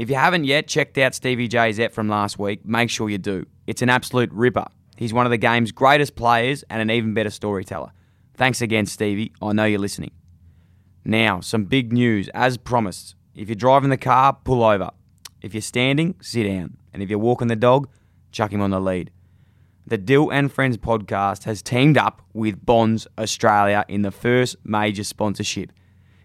If you haven't yet checked out Stevie J's ep from last week, make sure you do. It's an absolute ripper. He's one of the game's greatest players and an even better storyteller. Thanks again, Stevie. I know you're listening. Now, some big news. As promised, if you're driving the car, pull over. If you're standing, sit down. And if you're walking the dog, chuck him on the lead. The Dill and Friends podcast has teamed up with Bonds Australia in the first major sponsorship.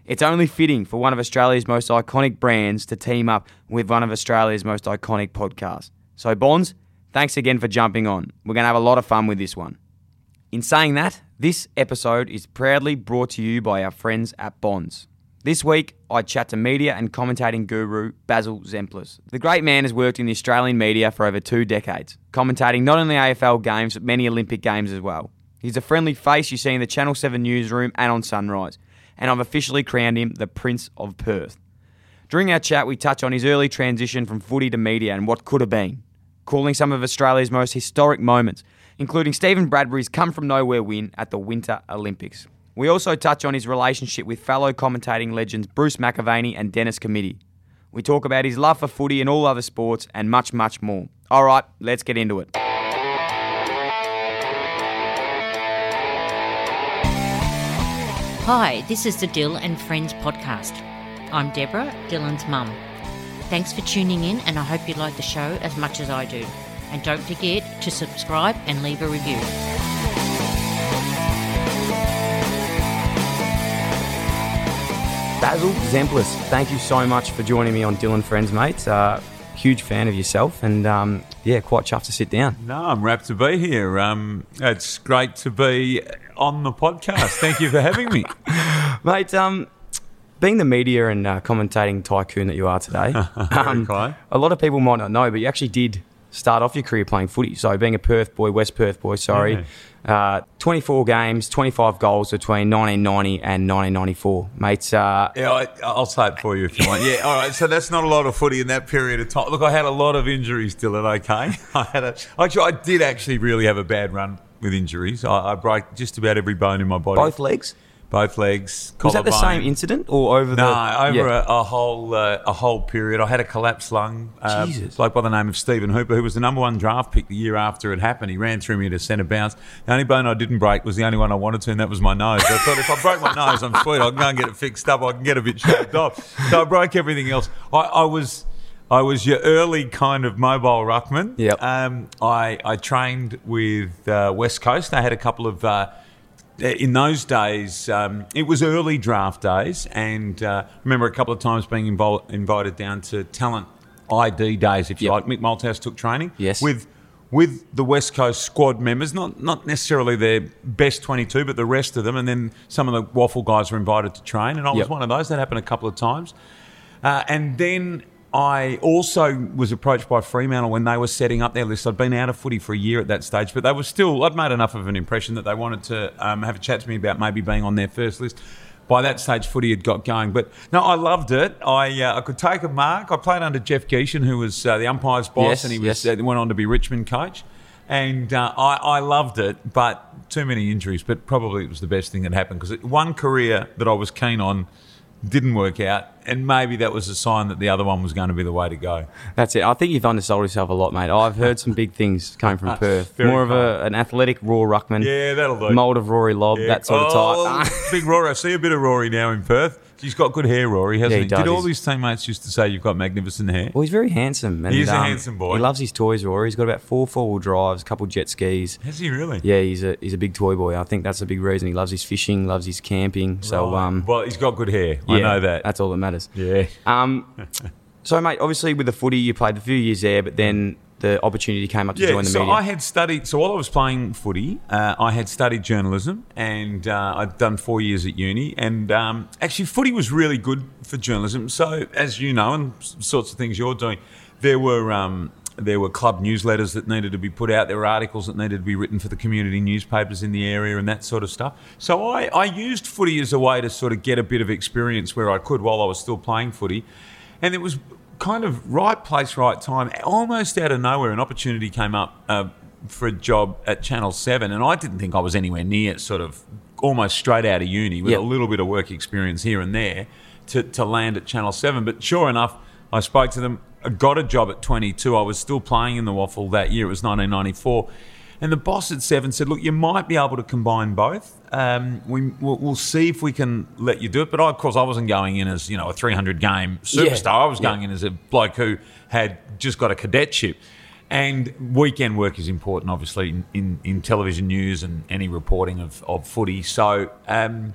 It's only fitting for one of Australia's most iconic brands to team up with one of Australia's most iconic podcasts. So, Bonds, thanks again for jumping on. We're going to have a lot of fun with this one. In saying that, this episode is proudly brought to you by our friends at Bonds. This week, I chat to media and commentating guru Basil Zempilas. The great man has worked in the Australian media for over two decades, commentating not only AFL games but many Olympic games as well. He's a friendly face you see in the Channel 7 newsroom and on Sunrise and I've officially crowned him the Prince of Perth. During our chat, we touch on his early transition from footy to media and what could have been, calling some of Australia's most historic moments, including Stephen Bradbury's come from nowhere win at the Winter Olympics. We also touch on his relationship with fellow commentating legends Bruce McAvaney and Dennis Cometti. We talk about his love for footy and all other sports and much, much more. All right, let's get into it. Hi, this is the Dill and Friends podcast. I'm Deborah, Dylan's mum. Thanks for tuning in, and I hope you like the show as much as I do. And don't forget to subscribe and leave a review. Basil Zempilas, thank you so much for joining me on Dylan Friends, mate. Uh, huge fan of yourself, and um, yeah, quite chuffed to sit down. No, I'm rapt to be here. Um, it's great to be on the podcast. Thank you for having me, mate. Um, being the media and uh, commentating tycoon that you are today, um, a lot of people might not know, but you actually did start off your career playing footy. So being a Perth boy, West Perth boy, sorry, yeah. Uh, 24 games, 25 goals between 1990 and 1994. Mates. Uh, yeah, I, will say it for you if you want. Yeah, all right. So that's not a lot of footy in that period of time. Look, I had a lot of injuries, Dylan, okay? I had a, actually, I did actually really have a bad run with injuries. I, I broke just about every bone in my body. Both legs? Both legs. Was that the same incident or over the? No, over yeah. a, a, whole uh, a whole period. I had a collapsed lung. Uh, Jesus. Bloke by the name of Stephen Hooper, who was the number one draft pick the year after it happened. He ran through me to centre bounce. The only bone I didn't break was the only one I wanted to, and that was my nose. I thought if I broke my nose, I'm sweet. I can go and get it fixed up. I can get a bit shaved off. So I broke everything else. I, I was. I was your early kind of mobile ruckman. Yep. Um, I, I trained with uh, West Coast. I had a couple of uh, in those days, um, it was early draft days, and uh, I remember a couple of times being invol- invited down to talent ID days, if you yep. like. Mick Malthouse took training. Yes. With with the West Coast squad members, not not necessarily their best 22, but the rest of them, and then some of the WAFL guys were invited to train, and I was yep. one of those. That happened a couple of times, uh, and then I also was approached by Fremantle when they were setting up their list. I'd been out of footy for a year at that stage, but they were still, I'd made enough of an impression that they wanted to um, have a chat to me about maybe being on their first list. By that stage, footy had got going. But no, I loved it. I uh, I could take a mark. I played under Jeff Gieschen, who was uh, the umpire's boss, yes, and he was, yes. uh, went on to be Richmond coach. And uh, I, I loved it, but too many injuries. But probably it was the best thing that happened because one career that I was keen on didn't work out, and maybe that was a sign that the other one was going to be the way to go. That's it. I think you've undersold yourself a lot, mate. I've heard some big things coming from Perth. More of a, an athletic raw ruckman. Yeah, that'll do. Mould of Rory Lobb, yeah. that sort of oh, type. big Rory. I see a bit of Rory now in Perth. He's got good hair, Rory, hasn't yeah, he? he? Did all his teammates used to say you've got magnificent hair? Well, he's very handsome. And, he is um, a handsome boy. He loves his toys, Rory. He's got about four four-wheel drives, a couple jet skis. Has he really? Yeah, he's a he's a big toy boy. I think that's a big reason. He loves his fishing, loves his camping. So, right. um, well, he's got good hair. I know that. That's all that matters. Yeah. Um, so, mate, obviously with the footy, you played a few years there, but then the opportunity came up to yeah, join the media? so media? I had studied. So while I was playing footy, uh, I had studied journalism, and uh, I'd done four years at uni. And um, actually, footy was really good for journalism. So as you know, and sorts of things you're doing, there were. Um, there were club newsletters that needed to be put out. There were articles that needed to be written for the community newspapers in the area and that sort of stuff. So I, I used footy as a way to sort of get a bit of experience where I could while I was still playing footy. And it was kind of right place, right time. Almost out of nowhere, an opportunity came up uh, for a job at Channel 7. And I didn't think I was anywhere near sort of almost straight out of uni with Yep. a little bit of work experience here and there to, to land at Channel 7. But sure enough, I spoke to them. I got a job at 22. I was still playing in the WAFL that year. It was 1994. And the boss at Seven said, "Look, you might be able to combine both. Um, we, we'll, we'll see if we can let you do it." But I, of course, I wasn't going in as you know a 300 game superstar. I was yeah. going in as a bloke who had just got a cadetship. And weekend work is important, obviously, in, in, in television news and any reporting of, of footy. So um,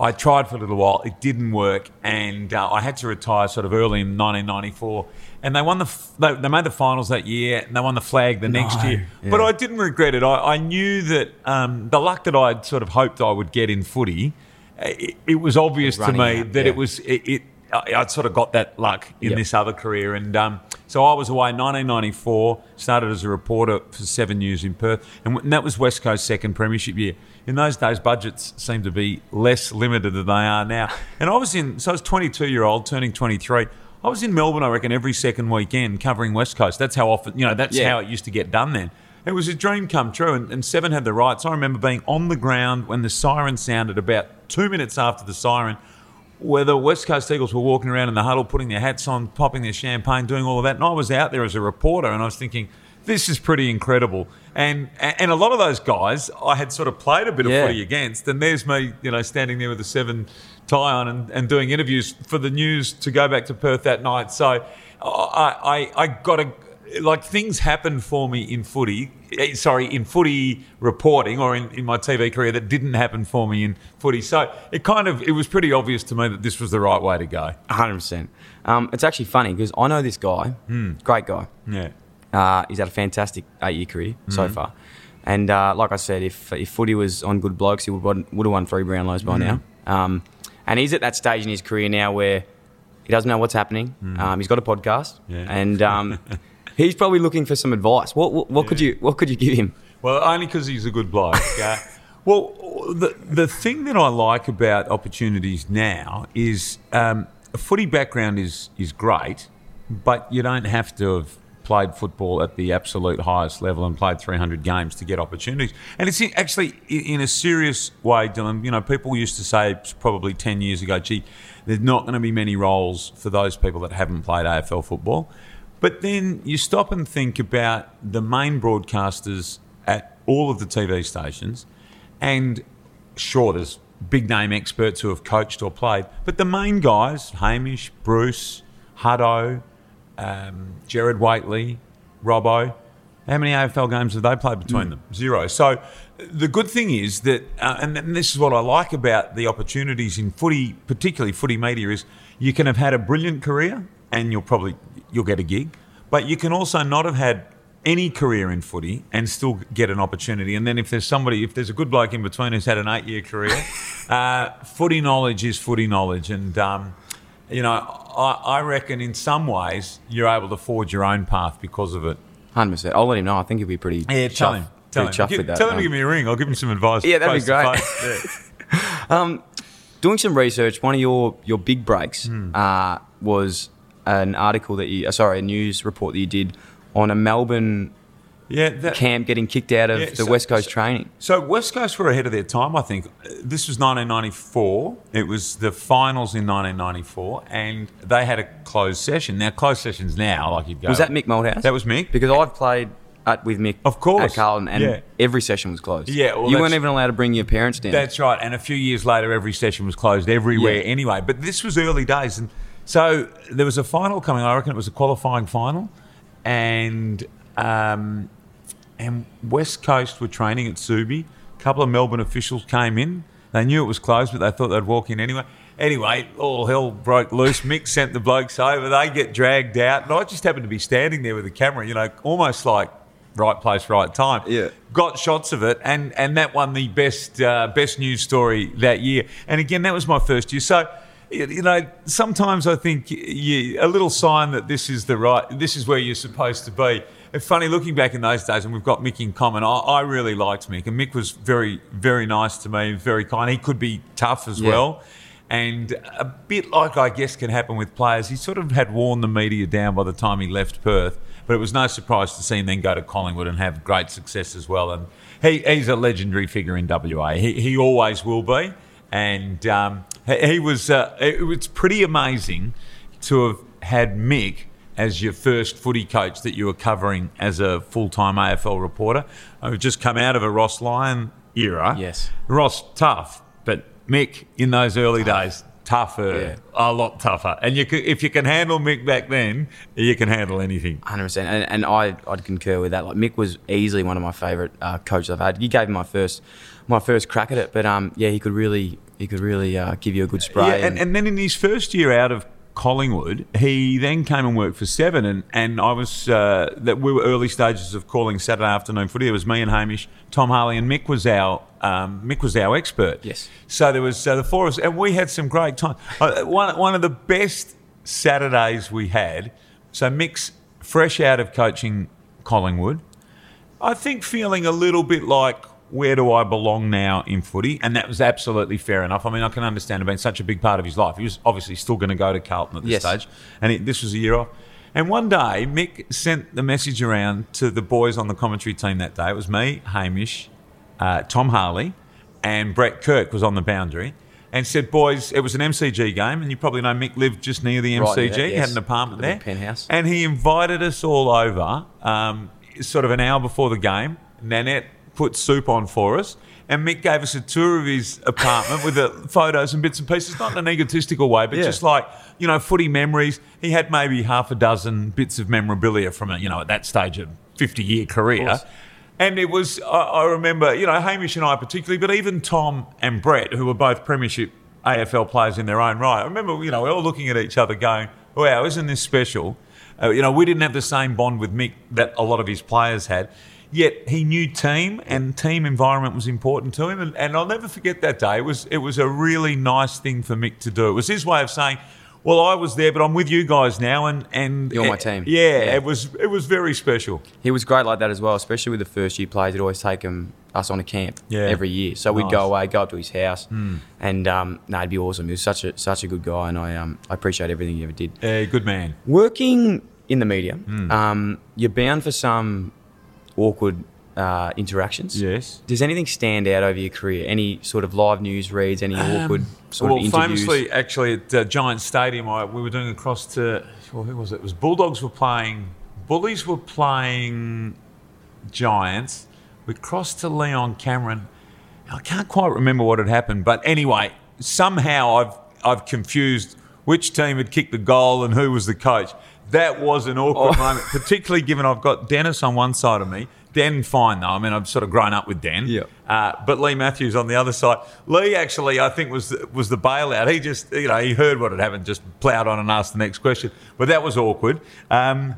I tried for a little while. It didn't work, and uh, I had to retire sort of early in 1994. And they won the f- they, they made the finals that year, and they won the flag the next year. But I didn't regret it. I, I knew that um, the luck that I'd sort of hoped I would get in footy, uh, it, it was obvious to me out, that yeah. it was it. it I- I'd sort of got that luck in Yep. this other career, and um, so I was away in 1994. Started as a reporter for Seven News in Perth, and, w- and that was West Coast's second premiership year. In those days, budgets seemed to be less limited than they are now. And I was in, so I was 22 year old, turning 23. I was in Melbourne, I reckon, every second weekend covering West Coast. That's how often, you know, that's Yeah. how it used to get done then. It was a dream come true, and, and Seven had the rights. I remember being on the ground when the siren sounded about two minutes after the siren, where the West Coast Eagles were walking around in the huddle, putting their hats on, popping their champagne, doing all of that. And I was out there as a reporter, and I was thinking, this is pretty incredible. And and a lot of those guys I had sort of played a bit Yeah. of footy against, and there's me, you know, standing there with a seven tie on and, and doing interviews for the news to go back to Perth that night. So I I, I got a like things happened for me in footy. eh, Sorry, in footy reporting or in, in my TV career that didn't happen for me in footy. So it kind of it was pretty obvious to me that this was the right way to go. 100%. Um, it's actually funny because I know this guy, great guy. Yeah. Uh, he's had a fantastic eight year career so far. And uh, like I said, if, if footy was on good blokes, he would, would have won three Brownlows by now. Um, and he's at that stage in his career now where he doesn't know what's happening. Um, he's got a podcast, Yeah. and um, he's probably looking for some advice. What, what, what could you what could you give him? Well, only because he's a good bloke. Uh, well, the the thing that I like about opportunities now is um, a footy background is is great, but you don't have to have played football at the absolute highest level and played 300 games to get opportunities. And it's in- actually in a serious way, Dylan. You know, people used to say probably 10 years ago, "Gee, there's not going to be many roles for those people that haven't played AFL football." But then you stop and think about the main broadcasters at all of the TV stations, and sure, there's big name experts who have coached or played, but the main guys, Hamish, Bruce, Hutto, um, Gerard Whateley, Robbo, how many AFL games have they played between them? Zero. So the good thing is that, uh, and, and this is what I like about the opportunities in footy, particularly footy media, is you can have had a brilliant career and you'll probably you'll get a gig, but you can also not have had any career in footy and still get an opportunity. And then if there's somebody, if there's a good bloke in between who's had an eight-year career, uh, footy knowledge is footy knowledge, and um, you know I, I reckon in some ways you're able to forge your own path because of it. Hundred percent. I'll let him know. I think he'll be pretty. Yeah, tell chuffed- him. Tell him. Give- with that. tell him to Um, give me a ring. I'll give him some advice. Yeah, that'd be great. Yeah. doing some research, one of your, your big breaks Hmm. uh, was an article that you, uh, sorry, a news report that you did on a Melbourne Yeah, that, camp getting kicked out of Yeah, the so- West Coast so- training. So West Coast were ahead of their time, I think. This was 1994. It was the finals in 1994, and they had a closed session. Now, closed sessions now, like you'd go. Was that Mick Malthouse? That was Mick. Because I've played at, with Mick Of course, at Carlton, and yeah. every session was closed. Yeah, well, you weren't even allowed to bring your parents down. That's right. And a few years later, every session was closed everywhere Yeah. anyway. But this was early days. And so there was a final coming. I reckon it was a qualifying final. And um, and West Coast were training at Subi. A couple of Melbourne officials came in. They knew it was closed, but they thought they'd walk in anyway. Anyway, all hell broke loose. Mick sent the blokes over. They get dragged out. And I just happened to be standing there with the camera, you know, almost like right place, right time Yeah. got shots of it, and and that won the best uh, best news story that year. And again, that was my first year. So. You you know, sometimes I think you, a little sign that this is the right, this is where you're supposed to be. It's funny looking back in those days, and we've got Mick in common. I, I really liked Mick, and Mick was very, very nice to me, very kind. He could be tough as Yeah. well. And a bit like I guess can happen with players, he sort of had worn the media down by the time he left Perth. But it was no surprise to see him then go to Collingwood and have great success as well. And he, he's a legendary figure in WA. He, he always will be. And um, he, he was. Uh, it, it's pretty amazing to have had Mick as your first footy coach that you were covering as a full time AFL reporter. I've just come out of a Ross Lyon era. Yes. Ross, tough, but Mick in those early days, tougher, Yeah. a lot tougher. And you can, if you can handle Mick back then, you can handle anything. Hundred percent, and, and I I'd concur with that. Like Mick was easily one of my favourite uh, coaches I've had. You gave him my first my first crack at it, but um yeah, he could really he could really uh, give you a good spray. Yeah, and, and then in his first year out of Collingwood, he then came and worked for Seven, and, and I was uh, that we were early stages of calling Saturday afternoon footy. It was me and Hamish, Tom Harley, and Mick was our um, Mick was our expert. Yes. So there was uh, the four of us, and we had some great time. Uh, one one of the best Saturdays we had. So Mick's fresh out of coaching Collingwood. I think feeling a little bit like where do I belong now in footy, and that was absolutely fair enough. I mean, I can understand it being such a big part of his life. He was obviously still going to go to Carlton at this Yes. stage, and it, this was a year off. And one day, Mick sent the message around to the boys on the commentary team that day. It was me, Hamish, uh, Tom Harley, and Brett Kirk was on the boundary. And said, boys, it was an MCG game, and you probably know Mick lived just near the Right, MCG. yeah, He had an apartment The there. penthouse. And he invited us all over, um, sort of an hour before the game. Nanette put soup on for us, and Mick gave us a tour of his apartment with the photos and bits and pieces, not in an egotistical way, but Yeah. just like you know, footy memories. He had maybe half a dozen bits of memorabilia from a you know at that stage of fifty-year career. And it was, I, I remember, you know, Hamish and I particularly, but even Tom and Brett, who were both Premiership AFL players in their own right. I remember, you know, we were all looking at each other going, wow, isn't this special? Uh, you know, we didn't have the same bond with Mick that a lot of his players had. Yet he knew team and team environment was important to him. And, and I'll never forget that day. It was, it was a really nice thing for Mick to do. It was his way of saying, well, I was there, but I'm with you guys now, and and You're my team. Yeah, Yeah. it was it was very special. He was great like that as well, especially with the first year players. He'd always take him, us on a camp Yeah. every year. So we'd go away, go up to his house, and um, no, it'd be awesome. He was such a such a good guy, and I um, I appreciate everything he ever did. Uh, good man. Working in the media, Hmm. um, you're bound for some awkward uh, interactions. Yes. Does anything stand out over your career? Any sort of live news reads? Any awkward sort Um, well, of interviews? Well, famously, actually, at uh, Giant Stadium, I, we were doing across to well, who was it? It was Bulldogs were playing, Bullies were playing Giants. We crossed to Leon Cameron. I can't quite remember what had happened, but anyway, somehow I've I've confused which team had kicked the goal and who was the coach. That was an awkward Oh. moment, particularly given I've got Dennis on one side of me. Den, fine though. I mean, I've sort of grown up with Den. Yeah. Uh, but Leigh Matthews on the other side. Leigh actually, I think, was the, was the bailout. He just, you know, he heard what had happened, just ploughed on and asked the next question. But that was awkward. Um,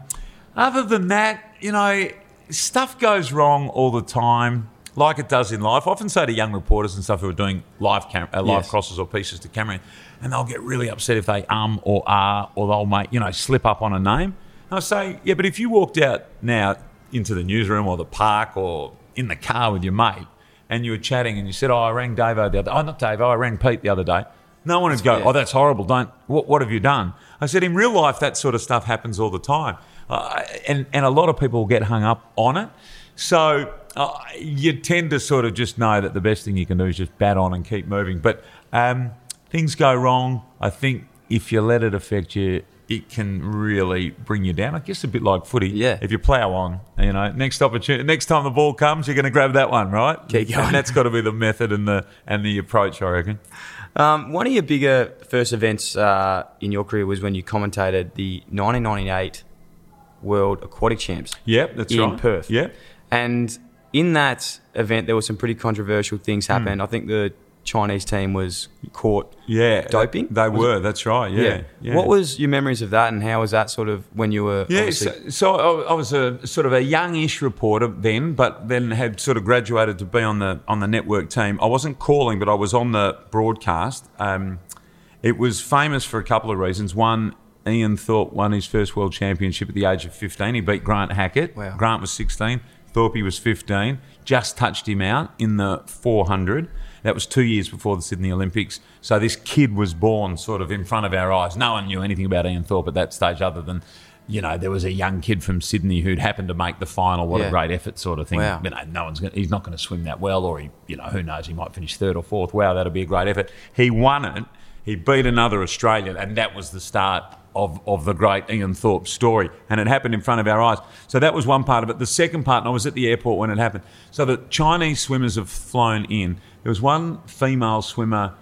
other than that, you know, stuff goes wrong all the time, like it does in life. I often say to young reporters and stuff who are doing live cam- uh, live Yes. crosses or pieces to camera, and they'll get really upset if they um or are or they'll make you know slip up on a name. And I say, yeah, but if you walked out now into the newsroom or the park or in the car with your mate and you were chatting and you said, oh, I rang Davo the other Oh, not Davo, I rang Pete the other day. No one would go, yeah. oh, that's horrible. Don't, what, what have you done? I said, in real life, that sort of stuff happens all the time. Uh, and, and a lot of people get hung up on it. So uh, you tend to sort of just know that the best thing you can do is just bat on and keep moving. But um, things go wrong. I think if you let it affect you, it can really bring you down. I guess a bit like footy. Yeah. If you plough on, you know, next opportunity, next time the ball comes, you're going to grab that one, right? Keep going. And that's got to be the method and the and the approach, I reckon. Um, one of your bigger first events uh, in your career was when you commentated the 1998 World Aquatic Champs Yep, that's in right. Perth. Yep. And in that event, there were some pretty controversial things Hmm. happened. I think the Chinese team was caught Yeah, doping. They Was were. That's right. Yeah, yeah. What was your memories of that, and how was that sort of when you were? Yeah, so, so I I was a sort of a youngish reporter then, but then had sort of graduated to be on the on the network team. I wasn't calling, but I was on the broadcast. Um, it was famous for a couple of reasons. One, Ian Thorpe won his first world championship at the age of 15. He beat Grant Hackett. Wow. Grant was 16. Thorpe was 15. Just touched him out in the 400. That was two years before the Sydney Olympics. So this kid was born sort of in front of our eyes. No one knew anything about Ian Thorpe at that stage other than, you know, there was a young kid from Sydney who'd happened to make the final. What Yeah. a great effort sort of thing. Wow. You know, no one's gonna, he's not going to swim that well or he, you know, who knows, he might finish third or fourth. Wow, that'd be a great effort. He won it. He beat another Australian and that was the start of, of the great Ian Thorpe story. And it happened in front of our eyes. So that was one part of it. The second part, and I was at the airport when it happened. So the Chinese swimmers have flown in. There was one female swimmer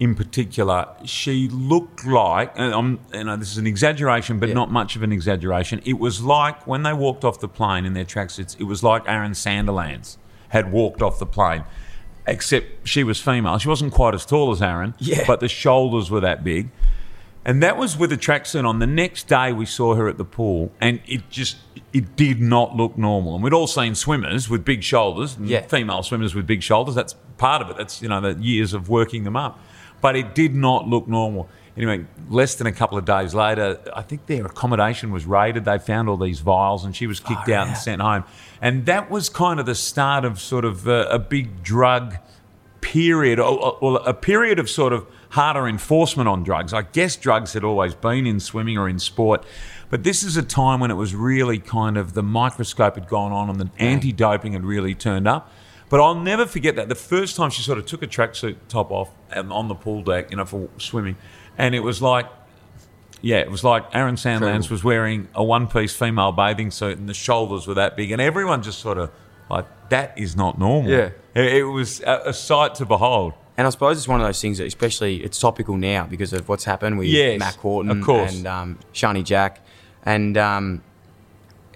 in particular. She looked like, and I'm, you know, this is an exaggeration, but Yeah. not much of an exaggeration. It was like when they walked off the plane in their tracksuits, it was like Aaron Sandilands had walked off the plane. Except she was female. She wasn't quite as tall as Aaron, Yeah. but the shoulders were that big. And that was with a tracksuit on. The next day, we saw her at the pool, and it just it did not look normal. And we'd all seen swimmers with big shoulders, Yeah. female swimmers with big shoulders. That's part of it. That's you know the years of working them up. But it did not look normal. Anyway, less than a couple of days later, I think their accommodation was raided. They found all these vials, and she was kicked out and sent home. And that was kind of the start of sort of uh, a big drug period, or, or a period of sort of harder enforcement on drugs. I guess drugs had always been in swimming or in sport, but this is a time when it was really kind of the microscope had gone on and the anti doping had really turned up. But I'll never forget that the first time she sort of took a tracksuit top off and on the pool deck, you know, for swimming, and it was like yeah, it was like Aaron Sandilands Incredible. was wearing a one-piece female bathing suit, and the shoulders were that big, and everyone just sort of like that is not normal. Yeah. it, it was a, a sight to behold. And I suppose it's one of those things that, especially, it's topical now because of what's happened with Yes, Mack Horton and um, Shayna Jack, and um,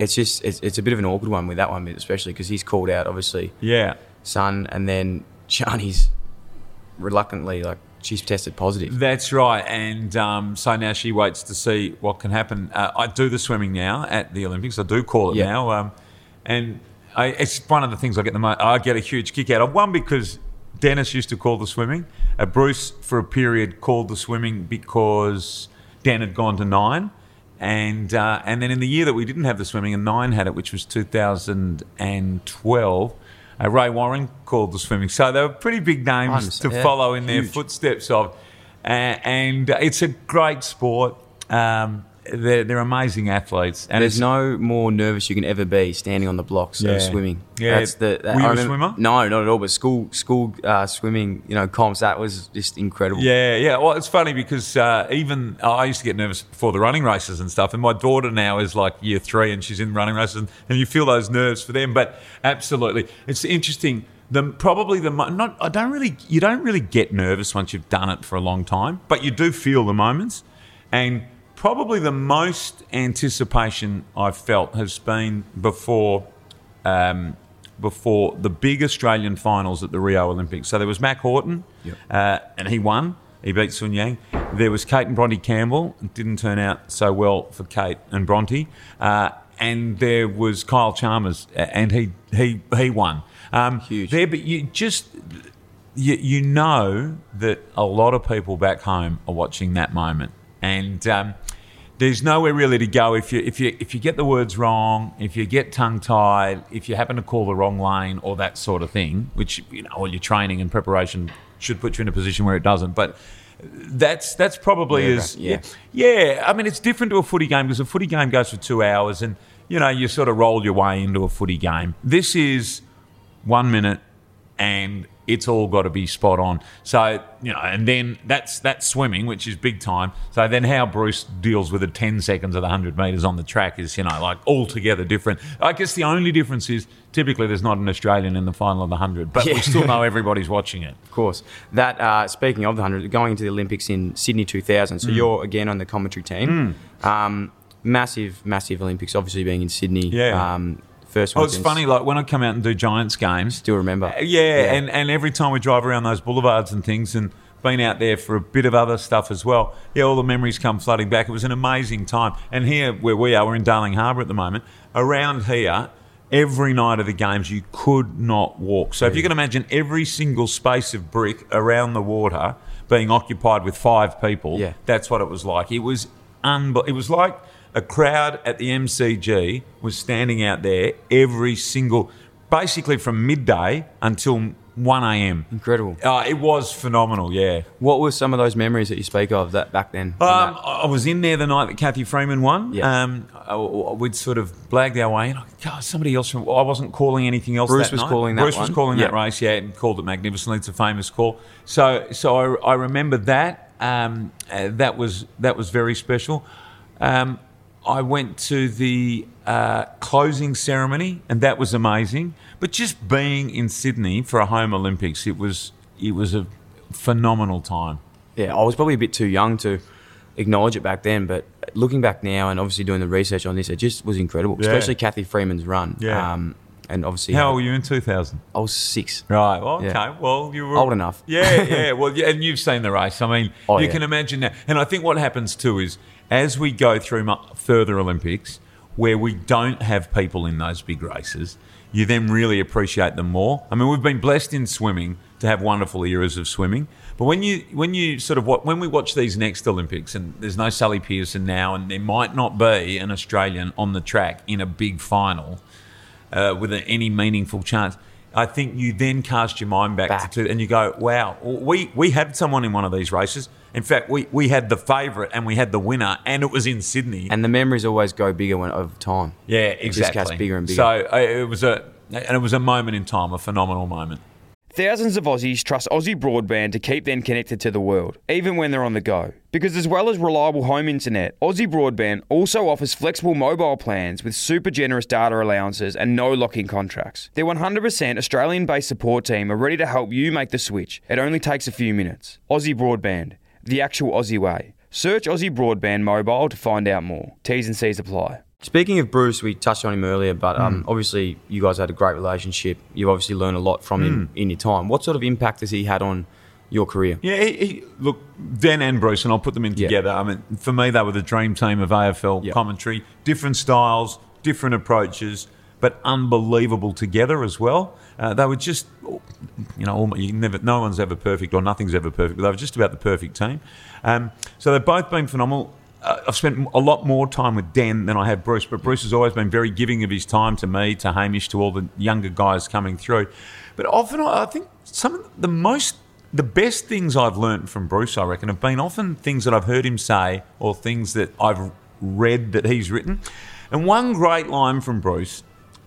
it's just it's, it's a bit of an awkward one with that one, especially because he's called out obviously Yeah, Sun, and then Shayna's reluctantly like she's tested positive. that's right. And um, so now she waits to see what can happen. Uh, I do the swimming now at the Olympics. I do call it Yeah. now, um, and I, it's one of the things I get the mo- I get a huge kick out of. One because Dennis used to call the swimming. Uh, Bruce, for a period, called the swimming because Dan had gone to nine. And, uh, and then in the year that we didn't have the swimming and nine had it, which was 2012, uh, Ray Warren called the swimming. So they were pretty big names to Yeah, follow in their footsteps of. Uh, and uh, it's a great sport. Um, they're, they're amazing athletes. And There's it's, no more nervous you can ever be standing on the blocks Yeah. of swimming. Yeah. That's the. That, Were you I a swimmer? No, not at all. But school school uh, swimming, you know, comps that was just incredible. Yeah, yeah. Well, it's funny because uh, even I used to get nervous before the running races and stuff. And my daughter now is like year three and she's in running races, and, and you feel those nerves for them. But absolutely, it's interesting. The probably the not. I don't really. You don't really get nervous once you've done it for a long time, but you do feel the moments. And probably the most anticipation I've felt has been before um, before the big Australian finals at the Rio Olympics. So there was Mack Horton, uh, and he won. He beat Sun Yang. There was Kate and Bronte Campbell. It didn't turn out so well for Kate and Bronte. Uh, and there was Kyle Chalmers, and he he he won. Um, Huge. There, but you just you, you know that a lot of people back home are watching that moment, and um, there's nowhere really to go if you if you if you get the words wrong, if you get tongue tied, if you happen to call the wrong lane or that sort of thing, which you know, all your training and preparation should put you in a position where it doesn't, but. That's that's probably Yeah, as yeah. yeah. I mean, it's different to a footy game because a footy game goes for two hours, and you know you sort of roll your way into a footy game. This is one minute and it's all got to be spot on. So, you know, and then that's that's swimming, which is big time. So then how Bruce deals with the 10 seconds of the 100 metres on the track is, you know, like altogether different. I guess the only difference is typically there's not an Australian in the final of the 100, but we still know everybody's watching it. Of course. That uh, speaking of the hundred, going into the Olympics in Sydney 2000. Mm. So you're again on the commentary team. Um, massive, massive Olympics. Obviously being in Sydney. Yeah. Um, first Oh, one. it's since- funny, like when I come out and do Giants games, Still remember. Uh, Yeah, And, and every time we drive around those boulevards and things and been out there for a bit of other stuff as well, yeah, all the memories come flooding back. It was an amazing time. And here where we are, we're in Darling Harbour at the moment, around here, every night of the games you could not walk. So if you can imagine every single space of brick around the water being occupied with five people, Yeah. that's what it was like. It was unbe- It was like a crowd at the MCG was standing out there every single, basically from midday until 1 a.m. Incredible. Uh, it was phenomenal, yeah. What were some of those memories that you speak of that back then? Um, I was in there the night that Cathy Freeman won. Yeah. Um, I- I- we'd sort of blagged our way in. God, somebody else. From, I wasn't calling anything else. Bruce was night. calling that Bruce was one? calling that race. Yeah, and called it magnificently. It's a famous call. So, so I, I remember that. Um, uh, that was that was very special. Um, I went to the uh, closing ceremony, and that was amazing. But just being in Sydney for a home Olympics, it was it was a phenomenal time. yeah, I was probably a bit too young to acknowledge it back then, but looking back now and obviously doing the research on this, it just was incredible, Yeah. especially Cathy Freeman's run. Yeah. Um, and obviously, How old were you in two thousand? I was six. Right. Well, okay. Yeah. Well, you were Old enough. Yeah, yeah. Well, yeah, and you've seen the race. I mean, Oh, you yeah. can imagine that. And I think what happens too is as we go through further Olympics, where we don't have people in those big races, you then really appreciate them more. I mean, we've been blessed in swimming to have wonderful eras of swimming. But when you when you sort of when we watch these next Olympics, and there's no Sally Pearson now, and there might not be an Australian on the track in a big final uh, with any meaningful chance. I think you then cast your mind back, Back. to and you go, wow, we, we had someone in one of these races. In fact, we, we had the favourite and we had the winner, and it was in Sydney. And the memories always go bigger when over time. yeah, It just exactly. gets bigger and bigger. So uh, it was a and it was a moment in time, a phenomenal moment. Thousands of Aussies trust Aussie Broadband to keep them connected to the world, even when they're on the go. Because as well as reliable home internet, Aussie Broadband also offers flexible mobile plans with super generous data allowances and no lock-in contracts. Their 100% Australian-based support team are ready to help you make the switch. It only takes a few minutes. Aussie Broadband, the actual Aussie way. Search Aussie Broadband mobile to find out more. T's and C's apply. Speaking of Bruce, we touched on him earlier, but um, obviously you guys had a great relationship. You've obviously learned a lot from him Hmm. in your time. What sort of impact has he had on your career? Yeah, he, he, look, Dan and Bruce, and I'll put them in Yeah. together. I mean, for me, they were the dream team of AFL Yeah. commentary. Different styles, different approaches, but unbelievable together as well. Uh, they were just, you know, you never, no one's ever perfect or nothing's ever perfect, but they were just about the perfect team. Um, so they've both been phenomenal. Uh, I've spent a lot more time with Dan than I have Bruce, but Bruce has always been very giving of his time to me, to Hamish, to all the younger guys coming through. But often, I think some of the most the best things I've learned from Bruce, I reckon, have been often things that I've heard him say or things that I've read that he's written. And one great line from Bruce,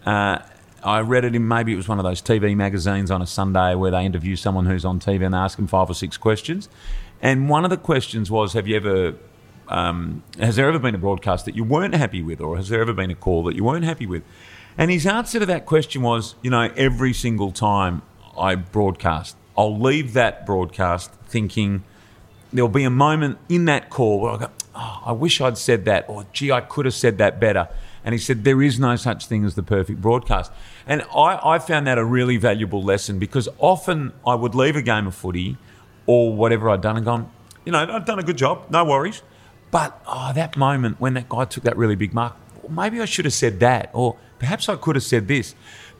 uh, I read it in maybe it was one of those TV magazines on a Sunday where they interview someone who's on TV and ask them five or six questions. And one of the questions was, Have you ever um, has there ever been a broadcast that you weren't happy with, or has there ever been a call that you weren't happy with? And his answer to that question was, you know, every single time I broadcast, I'll leave that broadcast thinking there'll be a moment in that call where I go, oh, I wish I'd said that, or gee, I could have said that better. And he said, there is no such thing as the perfect broadcast. And I, I found that a really valuable lesson because often I would leave a game of footy or whatever I'd done and gone, you know, I've done a good job, no worries. But oh, that moment when that guy took that really big mark, well, maybe I should have said that, or perhaps I could have said this.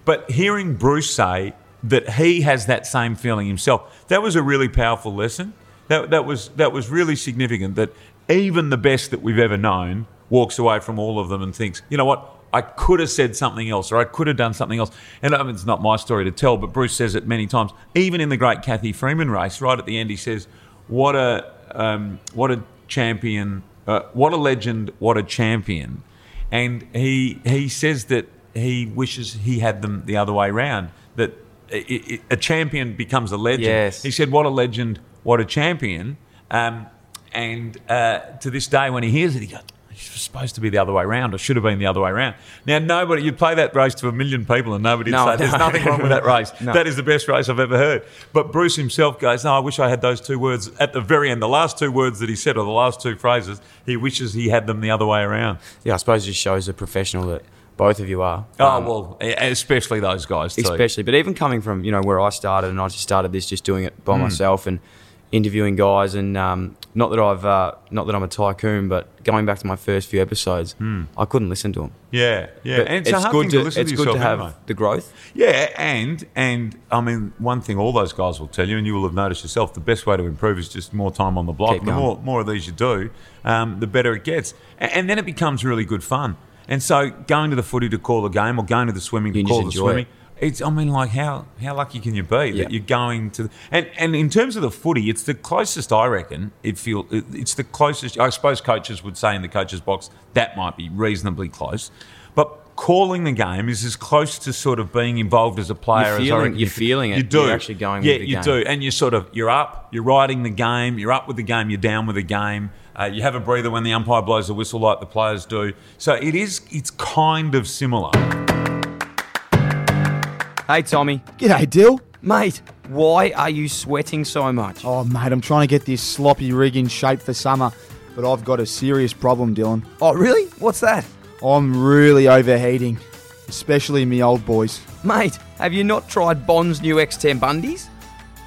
But hearing Bruce say that he has that same feeling himself, that was a really powerful lesson. That, that was that was really significant. That even the best that we've ever known walks away from all of them and thinks, you know what, I could have said something else, or I could have done something else. And I mean, it's not my story to tell, but Bruce says it many times. Even in the great Cathy Freeman race, right at the end, he says, "What a um, what a champion, uh, what a legend, what a champion." And he he says that he wishes he had them the other way round. That a champion becomes a legend. Yes. He said, "What a legend, what a champion." Um, and uh, to this day, when he hears it, he goes, "It's supposed to be the other way around. Or should have been the other way around." Now, nobody, you'd play that race to a million people, and nobody would No, say, "There's no. nothing wrong with that race. No. That is the best race I've ever heard." But Bruce himself goes, "No, I wish I had those two words at the very end. The last two words that he said, or the last two phrases, he wishes he had them the other way around." Yeah, I suppose it just shows the professional that both of you are. Oh Um, well, especially those guys too. especially. But even coming from you know where I started, and I just started this just doing it by myself and interviewing guys, and um, not that I've uh, not that I'm a tycoon, but going back to my first few episodes, I couldn't listen to them. Yeah, yeah. But and it's, a hard good thing to, to it's to good to have the growth. Yeah, and and I mean, one thing all those guys will tell you, and you will have noticed yourself, the best way to improve is just more time on the block. The more more of these you do, um, the better it gets, and, and then it becomes really good fun. And so, going to the footy to call the game, or going to the swimming to You just call the swimming. it. It's, I mean, like how how lucky can you be Yeah. that you're going to? And and in terms of the footy, it's the closest I reckon. It feel it- it's the closest. I suppose coaches would say in the coaches box that might be reasonably close, but calling the game is as close to sort of being involved as a player as I feeling- reckon you're feeling it. You do. You're actually going yeah, with the you game. do, and you're sort of you're up, you're riding the game, you're up with the game, you're down with the game. Uh, you have a breather when the umpire blows the whistle, like the players do. So it is. It's kind of similar. Hey, Tommy, G'day, Dill. mate, why are you sweating so much? Oh, mate, I'm trying to get this sloppy rig in shape for summer, but I've got a serious problem, Dylan. Oh, really? What's that? I'm really overheating, especially me old boys. Mate, have you not tried Bond's new X-Temp undies?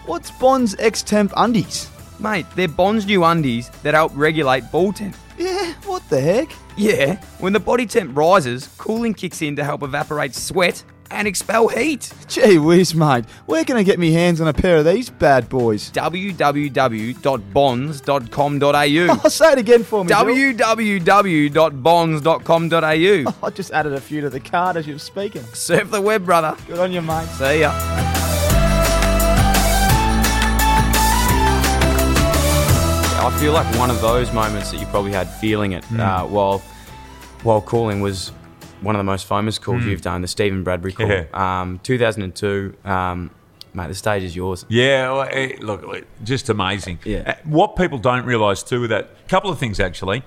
What's Bond's X Temp undies? Mate, they're Bond's new undies that help regulate ball temp. Yeah, what the heck? Yeah, when the body temp rises, cooling kicks in to help evaporate sweat and expel heat. Gee whiz, mate. Where can I get me hands on a pair of these bad boys? www.bonds.com.au. Oh, say it again for me. Dill. www.bonds.com.au. I just added a few to the card as you were speaking. Surf the web, brother. Good on you, mate. See ya. I feel like one of those moments that you probably had feeling it uh, while while calling was one of the most famous calls you've done, the Stephen Bradbury call. Yeah. Um, 2002. Um, mate, the stage is yours. Yeah, well, eh, look, look, just amazing. Yeah. Uh, What people don't realise too with that, a couple of things actually.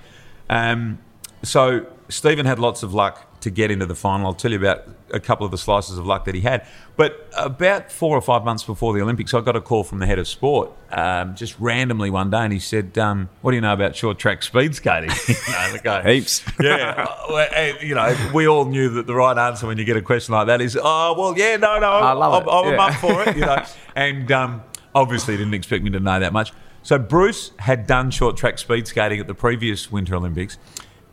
Um, so Stephen had lots of luck to get into the final. I'll tell you about a couple of the slices of luck that he had. But about four or five months before the Olympics, I got a call from the head of sport, um, just randomly one day, and he said, um, "What do you know about short track speed skating?" you know, Heaps. yeah, uh, you know, we all knew that the right answer when you get a question like that is, "Oh, well, yeah, no, no, I love I'm, it, I'm yeah. up for it," you know. And um, obviously, didn't expect me to know that much. So Bruce had done short track speed skating at the previous Winter Olympics,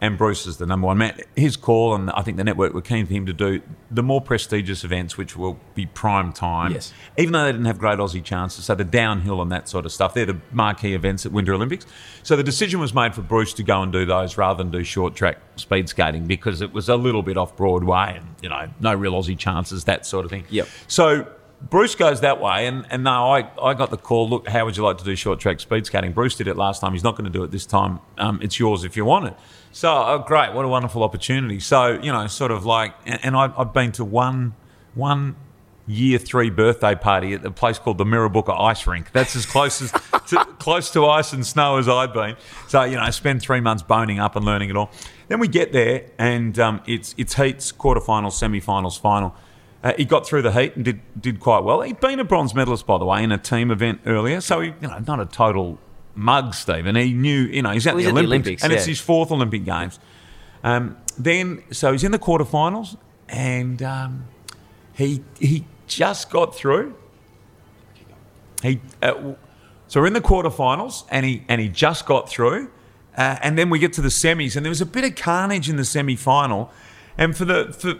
and Bruce is the number one man. His call, and I think the network were keen for him to do the more prestigious events, which will be prime time. Yes. Even though they didn't have great Aussie chances, so the downhill and that sort of stuff, they're the marquee events at Winter Olympics. So the decision was made for Bruce to go and do those rather than do short track speed skating because it was a little bit off Broadway and, you know, no real Aussie chances, that sort of thing. Yep. So Bruce goes that way, and, and no, I, I got the call. Look, how would you like to do short track speed skating? Bruce did it last time. He's not going to do it this time. Um, it's yours if you want it. So, oh, great! What a wonderful opportunity. So, you know, sort of like, and, and I, I've been to one one year three birthday party at a place called the Mirrabooka Ice Rink. That's as close as to, close to ice and snow as I've been. So, you know, I spend three months boning up and learning it all. Then we get there, and um, it's it's heats, quarterfinals, semi-finals, final. Uh, he got through the heat and did did quite well. He'd been a bronze medalist, by the way, in a team event earlier, so he, you know, not a total mug, Stephen. He knew, you know, he's at, Well, he's the, at the Olympics, Olympics, and it's his fourth Olympic Games. Um, then, so he's in the quarterfinals, and um, he he just got through. He uh, so we're in the quarterfinals, and he and he just got through, uh, and then we get to the semis, and there was a bit of carnage in the semi final, and for the for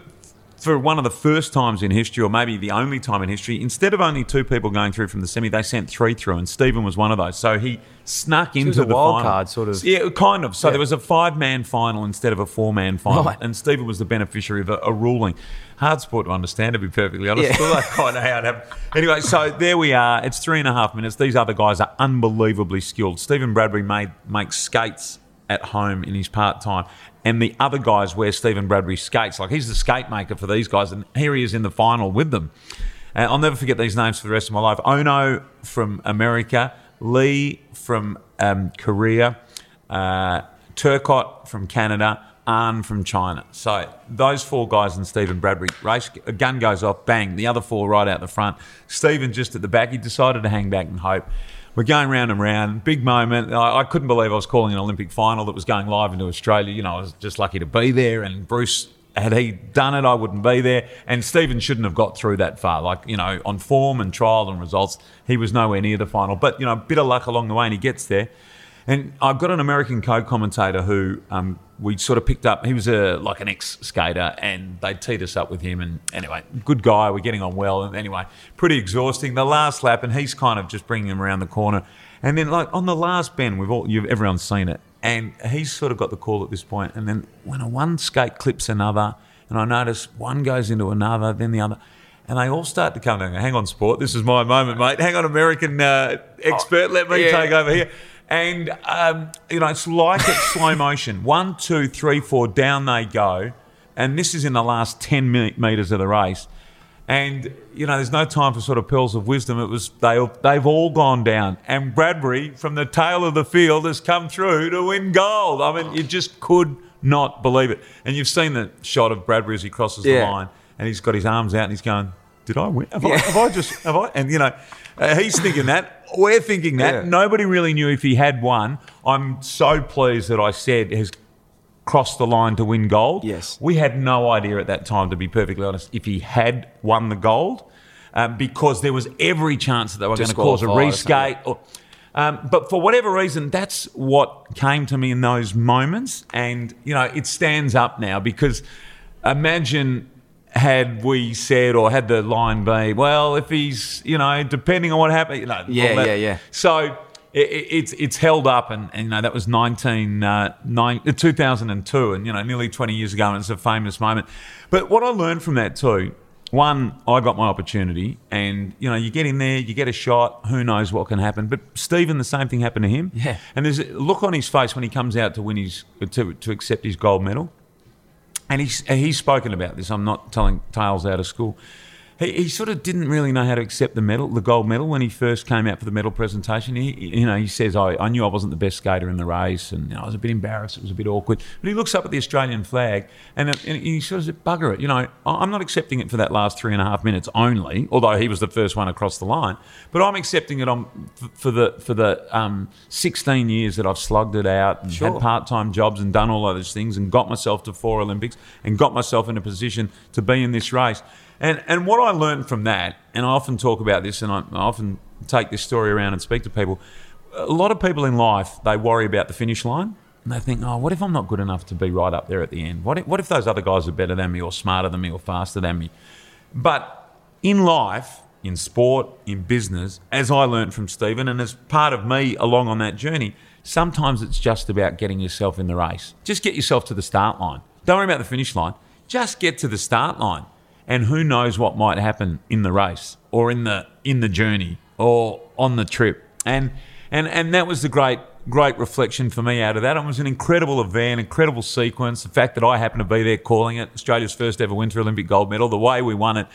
for one of the first times in history, or maybe the only time in history, instead of only two people going through from the semi, they sent three through, and Stephen was one of those. So he snuck it into was a the wild final. card, sort of. Yeah, kind of. So Yeah. there was a five-man final instead of a four-man final, Right. and Stephen was the beneficiary of a, a ruling. Hard sport to understand, to be perfectly honest. Yeah. Kind of how it happened. Anyway, so there we are. It's three and a half minutes. These other guys are unbelievably skilled. Stephen Bradbury made makes skates at home in his part time, and the other guys wear Stephen Bradbury skates. Like he's the skate maker for these guys, and here he is in the final with them. Uh, I'll never forget these names for the rest of my life. Ohno from America, Lee from um, Korea, uh, from Canada, Arn from China. So those four guys and Stephen Bradbury race. A gun goes off, bang. The other four right out the front. Stephen just at the back. He decided to hang back and hope. We're going round and round. Big moment. I, I couldn't believe I was calling an Olympic final that was going live into Australia. You know, I was just lucky to be there. And Bruce had he done it, I wouldn't be there. And Stephen shouldn't have got through that far. Like, you know, on form and trial and results, he was nowhere near the final. But, you know, a bit of luck along the way and he gets there. And I've got an American co-commentator who um, we sort of picked up. He was a like an ex-skater, and they teed us up with him. And anyway, good guy. We're getting on well. And anyway, pretty exhausting. The last lap, and he's kind of just bringing him around the corner. And then like on the last bend, we've all you've everyone's seen it, and he's sort of got the call at this point. And then when a one skate clips another, and I notice one goes into another, then the other. And they all start to come down. Hang on, sport. This is my moment, mate. Hang on, American uh, expert. Let me yeah. take over here. And, um, you know, it's like it's slow motion. One, two, three, four, down they go. And this is in the last 10 metres of the race. And, you know, there's no time for sort of pearls of wisdom. It was, they, they've all gone down. And Bradbury, from the tail of the field, has come through to win gold. I mean, you just could not believe it. And you've seen the shot of Bradbury as he crosses the line. And he's got his arms out and he's going, Did I win? Have, I, have I just, have I? And, you know, uh, he's thinking that. We're thinking that. Yeah. Nobody really knew if he had won. I'm so pleased that I said has crossed the line to win gold. Yes. We had no idea at that time, to be perfectly honest, if he had won the gold um, because there was every chance that they were going to cause a reskate. Or, um, but for whatever reason, that's what came to me in those moments. And, you know, it stands up now because imagine had we said or had the line be, well, if he's, you know, depending on what happened, you know, Yeah, yeah, yeah. So it, it- it's it's held up, and, and you know that was 19, uh, nine, uh, 2002, and you know nearly 20 years ago, and it's a famous moment. But what I learned from that too, one, I got my opportunity, and you know you get in there, you get a shot, who knows what can happen. But Stephen, the same thing happened to him. Yeah. And there's a look on his face when he comes out to win his to, to accept his gold medal and he's he's spoken about this. I'm not telling tales out of school. He, he sort of didn't really know how to accept the medal, the gold medal, when he first came out for the medal presentation. He, you know, he says, I, "I knew I wasn't the best skater in the race, and you know, I was a bit embarrassed. It was a bit awkward." But he looks up at the Australian flag, and, and he sort of said, "Bugger it, you know, I'm not accepting it for that last three and a half minutes only. Although he was the first one across the line, but I'm accepting it on for the for the um, 16 years that I've slugged it out and Sure. had part-time jobs and done all of those things and got myself to four Olympics and got myself in a position to be in this race. And and what I learned from that, and I often talk about this, and I, I often take this story around and speak to people. A lot of people in life they worry about the finish line. And they think, oh, what if I'm not good enough to be right up there at the end? What if, what if those other guys are better than me, or smarter than me, or faster than me? But in life, in sport, in business, as I learned from Stephen, and as part of me along on that journey, sometimes it's just about getting yourself in the race. Just get yourself to the start line. Don't worry about the finish line. Just get to the start line. And who knows what might happen in the race or in the in the journey or on the trip. And and and that was the great great reflection for me out of that. It was an incredible event, incredible sequence. The fact that I happened to be there calling it Australia's first ever Winter Olympic gold medal, the way we won it,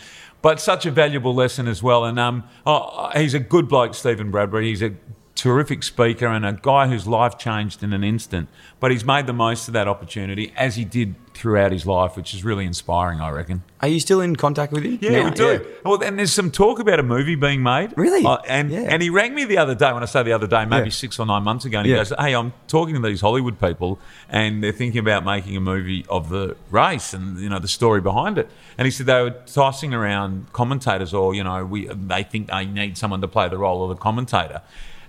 but such a valuable lesson as well. And um, oh, he's a good bloke, Stephen Bradbury. He's a terrific speaker and a guy whose life changed in an instant. But he's made the most of that opportunity as he did throughout his life, which is really inspiring, I reckon. Are you still in contact with him? Yeah, now? we do. Well, and there's some talk about a movie being made. Really? Uh, and Yeah. and he rang me the other day. When I say the other day, maybe Yeah. six or nine months ago, and he Yeah. goes, "Hey, I'm talking to these Hollywood people, and they're thinking about making a movie of the race and you know the story behind it." And he said they were tossing around commentators, or you know, we they think they need someone to play the role of the commentator.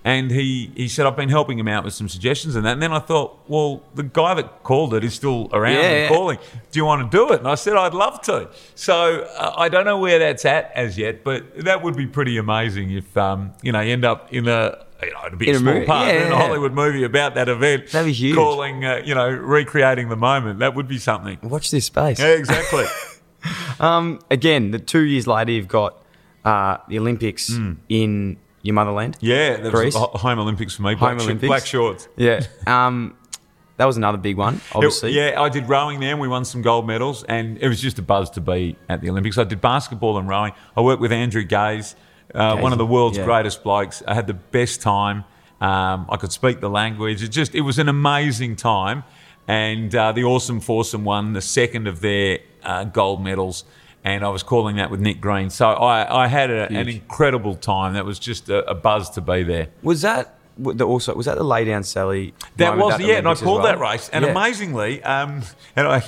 And he, he said, I've been helping him out with some suggestions and that. And then I thought, well, the guy that called it is still around Yeah, and yeah. calling. Do you want to do it? And I said, I'd love to. So uh, I don't know where that's at as yet, but that would be pretty amazing if, um, you know, you end up in a, you know, it'd be In a small movie. part Yeah, in a. Hollywood movie about that event. That'd be huge. Calling, uh, you know, recreating the moment. That would be something. Watch this space. Yeah, exactly. Um, again, the two years later, you've got uh, the Olympics in your motherland. Yeah, that Greece. was ho- home Olympics for me. Black, Home Olympics. black shorts. Yeah. Um, that was another big one, obviously. It- yeah, I did rowing there and we won some gold medals and it was just a buzz to be at the Olympics. I did basketball and rowing. I worked with Andrew Gaze, uh, Gaze, one of the world's yeah. greatest blokes. I had the best time. Um, I could speak the language. It just it was an amazing time. And uh, the Awesome Foursome won the second of their uh, gold medals. And I was calling that with Nick Green. So I, I had a, an incredible time. That was just a, a buzz to be there. Was that the, also was that the lay down Sally? That was yeah, and I called well? that race, and Yeah. amazingly, um, and I,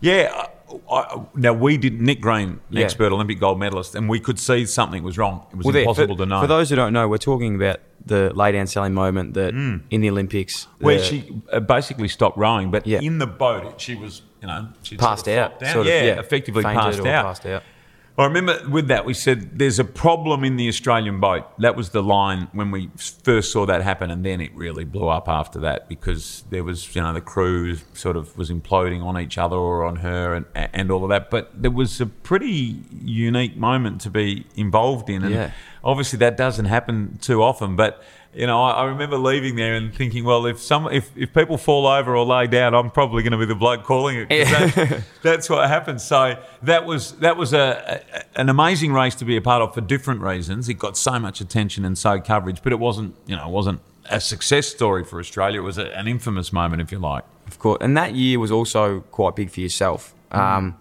yeah, I, I, now we did Nick Green, Yeah. expert Olympic gold medalist, and we could see something was wrong. It was Well, there, impossible for, to know. For those who don't know, we're talking about the Lady down Sally moment that in the Olympics where the- she uh, basically stopped rowing, but Yeah. in the boat she was, you know, she passed out, down. sort of, yeah, yeah, effectively passed out. passed out. I remember with that we said there's a problem in the Australian boat. That was the line when we first saw that happen, and then it really blew up after that because there was, you know, the crew sort of was imploding on each other or on her and and all of that. But there was a pretty unique moment to be involved in, and Yeah. obviously that doesn't happen too often. But you know, I, remember leaving there and thinking, well, if some if, if people fall over or lay down, I'm probably going to be the bloke calling it. 'cause That's, that's what happens. So that was that was a, a an amazing race to be a part of for different reasons. It got so much attention and so coverage, but it wasn't you know it wasn't a success story for Australia. It was a, an infamous moment, if you like. Of course, and that year was also quite big for yourself. Mm. Um,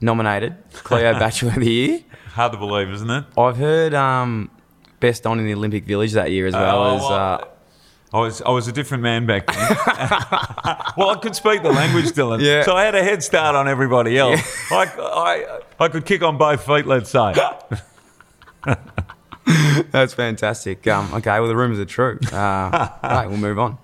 nominated Cleo Bachelor of the Year. Hard to believe, isn't it? I've heard um, best on in the Olympic Village that year as well Oh, as. Uh, I was I was a different man back then. well, I could speak the language, Dylan. Yeah. So I had a head start on everybody else. I, I I could kick on both feet, let's say. That's fantastic. Um, okay, well, the rumours are true. Uh, right, we'll move on.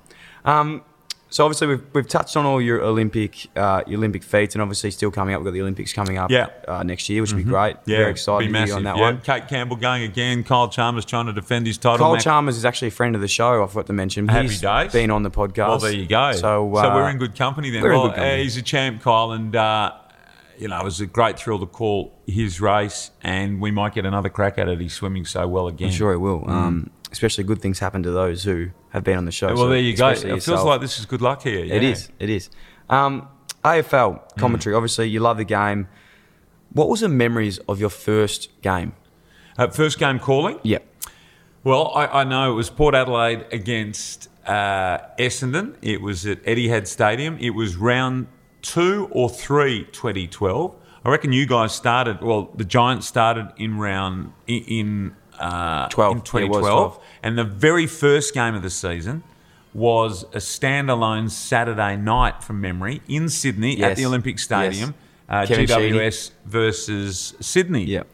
Um, so obviously we've, we've touched on all your Olympic uh, your Olympic feats, and obviously still coming up. We've got the Olympics coming up Yeah. uh, next year, which will be great. Yeah, Very excited be to hear on that yeah. one. Kate Campbell going again. Kyle Chalmers trying to defend his title. Kyle Mac- Chalmers is actually a friend of the show. I forgot to mention. Happy He's days. been on the podcast. Well, there you go. So, uh, so we're in good company then. we're in well, good company. uh, he's a champ, Kyle, and uh, you know it was a great thrill to call his race, and we might get another crack at it. He's swimming so well again. I'm sure it will. Um, especially good things happen to those who have been on the show. Well, so there you go. It feels like this is good luck here. It yeah. is. It is. Um, AFL Mm. commentary. Obviously, you love the game. What was the memories of your first game? Uh, first game calling. Yeah. Well, I, I know it was Port Adelaide against uh, Essendon. It was at Etihad Stadium. It was round two or three 2012. I reckon you guys started, well, the Giants started in round, in, uh, 12. in Yeah, 2012. 12. And the very first game of the season was a standalone Saturday night from memory in Sydney at the Olympic Stadium. Uh, Kevin Sheedy. GWS versus Sydney. Yep.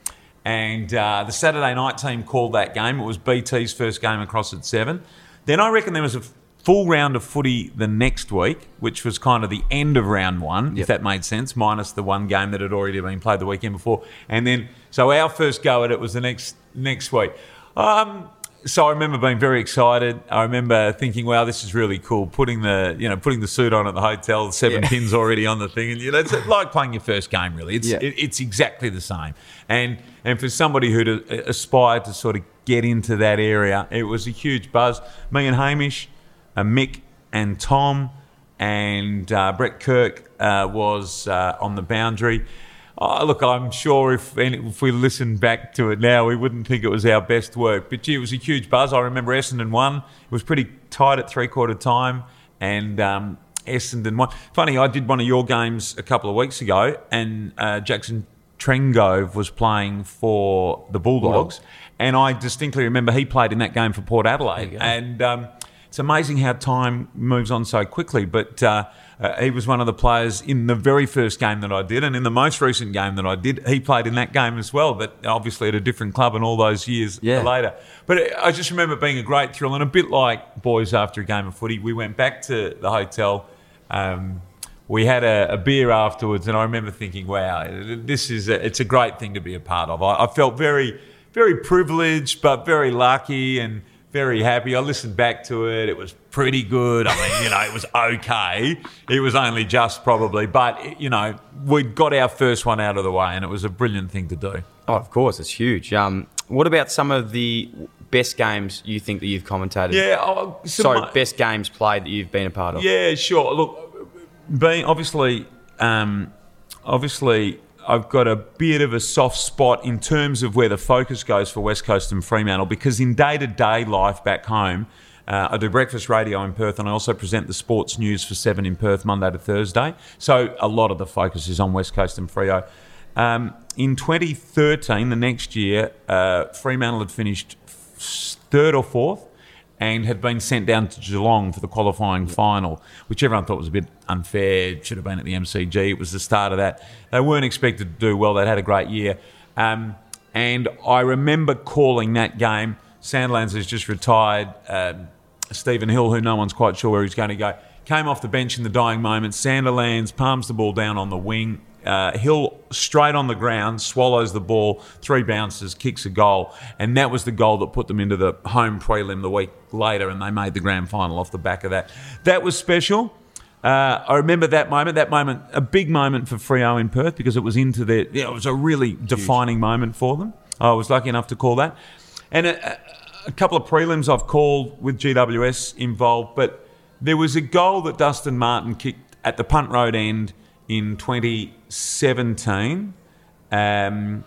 And uh, the Saturday night team called that game. It was BT's first game across at seven. Then I reckon there was a full round of footy the next week, which was kind of the end of round one, Yep. if that made sense, minus the one game that had already been played the weekend before. And then, so our first go at it was the next next week. Um, so I remember being very excited. I remember thinking, "Wow, this is really cool." Putting the you know putting the suit on at the hotel, seven Yeah. pins already on the thing, and you know it's like playing your first game. Really, it's Yeah. it, it's exactly the same. And and for somebody who'd aspired to sort of get into that area, it was a huge buzz. Me and Hamish, Mick and Tom, and uh, Brett Kirk uh, was uh, on the boundary. Oh, look, I'm sure if any, if we listen back to it now, we wouldn't think it was our best work. But gee, it was a huge buzz. I remember Essendon won. It was pretty tight at three quarter time, and um, Essendon won. Funny, I did one of your games a couple of weeks ago, and uh, Jackson Trengove was playing for the Bulldogs, and I distinctly remember he played in that game for Port Adelaide, and. Um, it's amazing how time moves on so quickly. But uh, uh, he was one of the players in the very first game that I did, and in the most recent game that I did, he played in that game as well. But obviously at a different club, and all those years Yeah. later. But I just remember being a great thrill, and a bit like boys after a game of footy. We went back to the hotel. Um, we had a, a beer afterwards, and I remember thinking, "Wow, this is a, it's a great thing to be a part of." I, I felt very, very privileged, but very lucky and very happy. I listened back to it; it was pretty good. I mean, you know, it was okay. It was only just probably, but you know, we got our first one out of the way, and it was a brilliant thing to do. Oh, of course, it's huge. Um, what about some of the best games you think that you've commentated? Yeah, oh, some- Sorry, best games played that you've been a part of. Yeah, sure. Look, being obviously, um, obviously, I've got a bit of a soft spot in terms of where the focus goes for West Coast and Fremantle because in day to day life back home. Uh, I do breakfast radio in Perth, and I also present the sports news for Seven in Perth Monday to Thursday. So a lot of the focus is on West Coast and Freo. Um, in 2013, the next year, uh, Fremantle had finished third or fourth and had been sent down to Geelong for the qualifying final, which everyone thought was a bit unfair. It should have been at the MCG. It was the start of that. They weren't expected to do well. They'd had a great year. Um, and I remember calling that game Sandilands has just retired. Um, Stephen Hill, who no one's quite sure where he's going to go, came off the bench in the dying moment. Sandilands palms the ball down on the wing. Uh, Hill straight on the ground, swallows the ball, three bounces, kicks a goal, and that was the goal that put them into the home prelim the week later, and they made the grand final off the back of that. That was special. Uh, I remember that moment. That moment, a big moment for Freo in Perth because it was into their. Yeah, it was a really defining moment for them. I was lucky enough to call that, and a, a couple of prelims I've called with GWS involved, but there was a goal that Dustin Martin kicked at the punt road end in 2017. Um,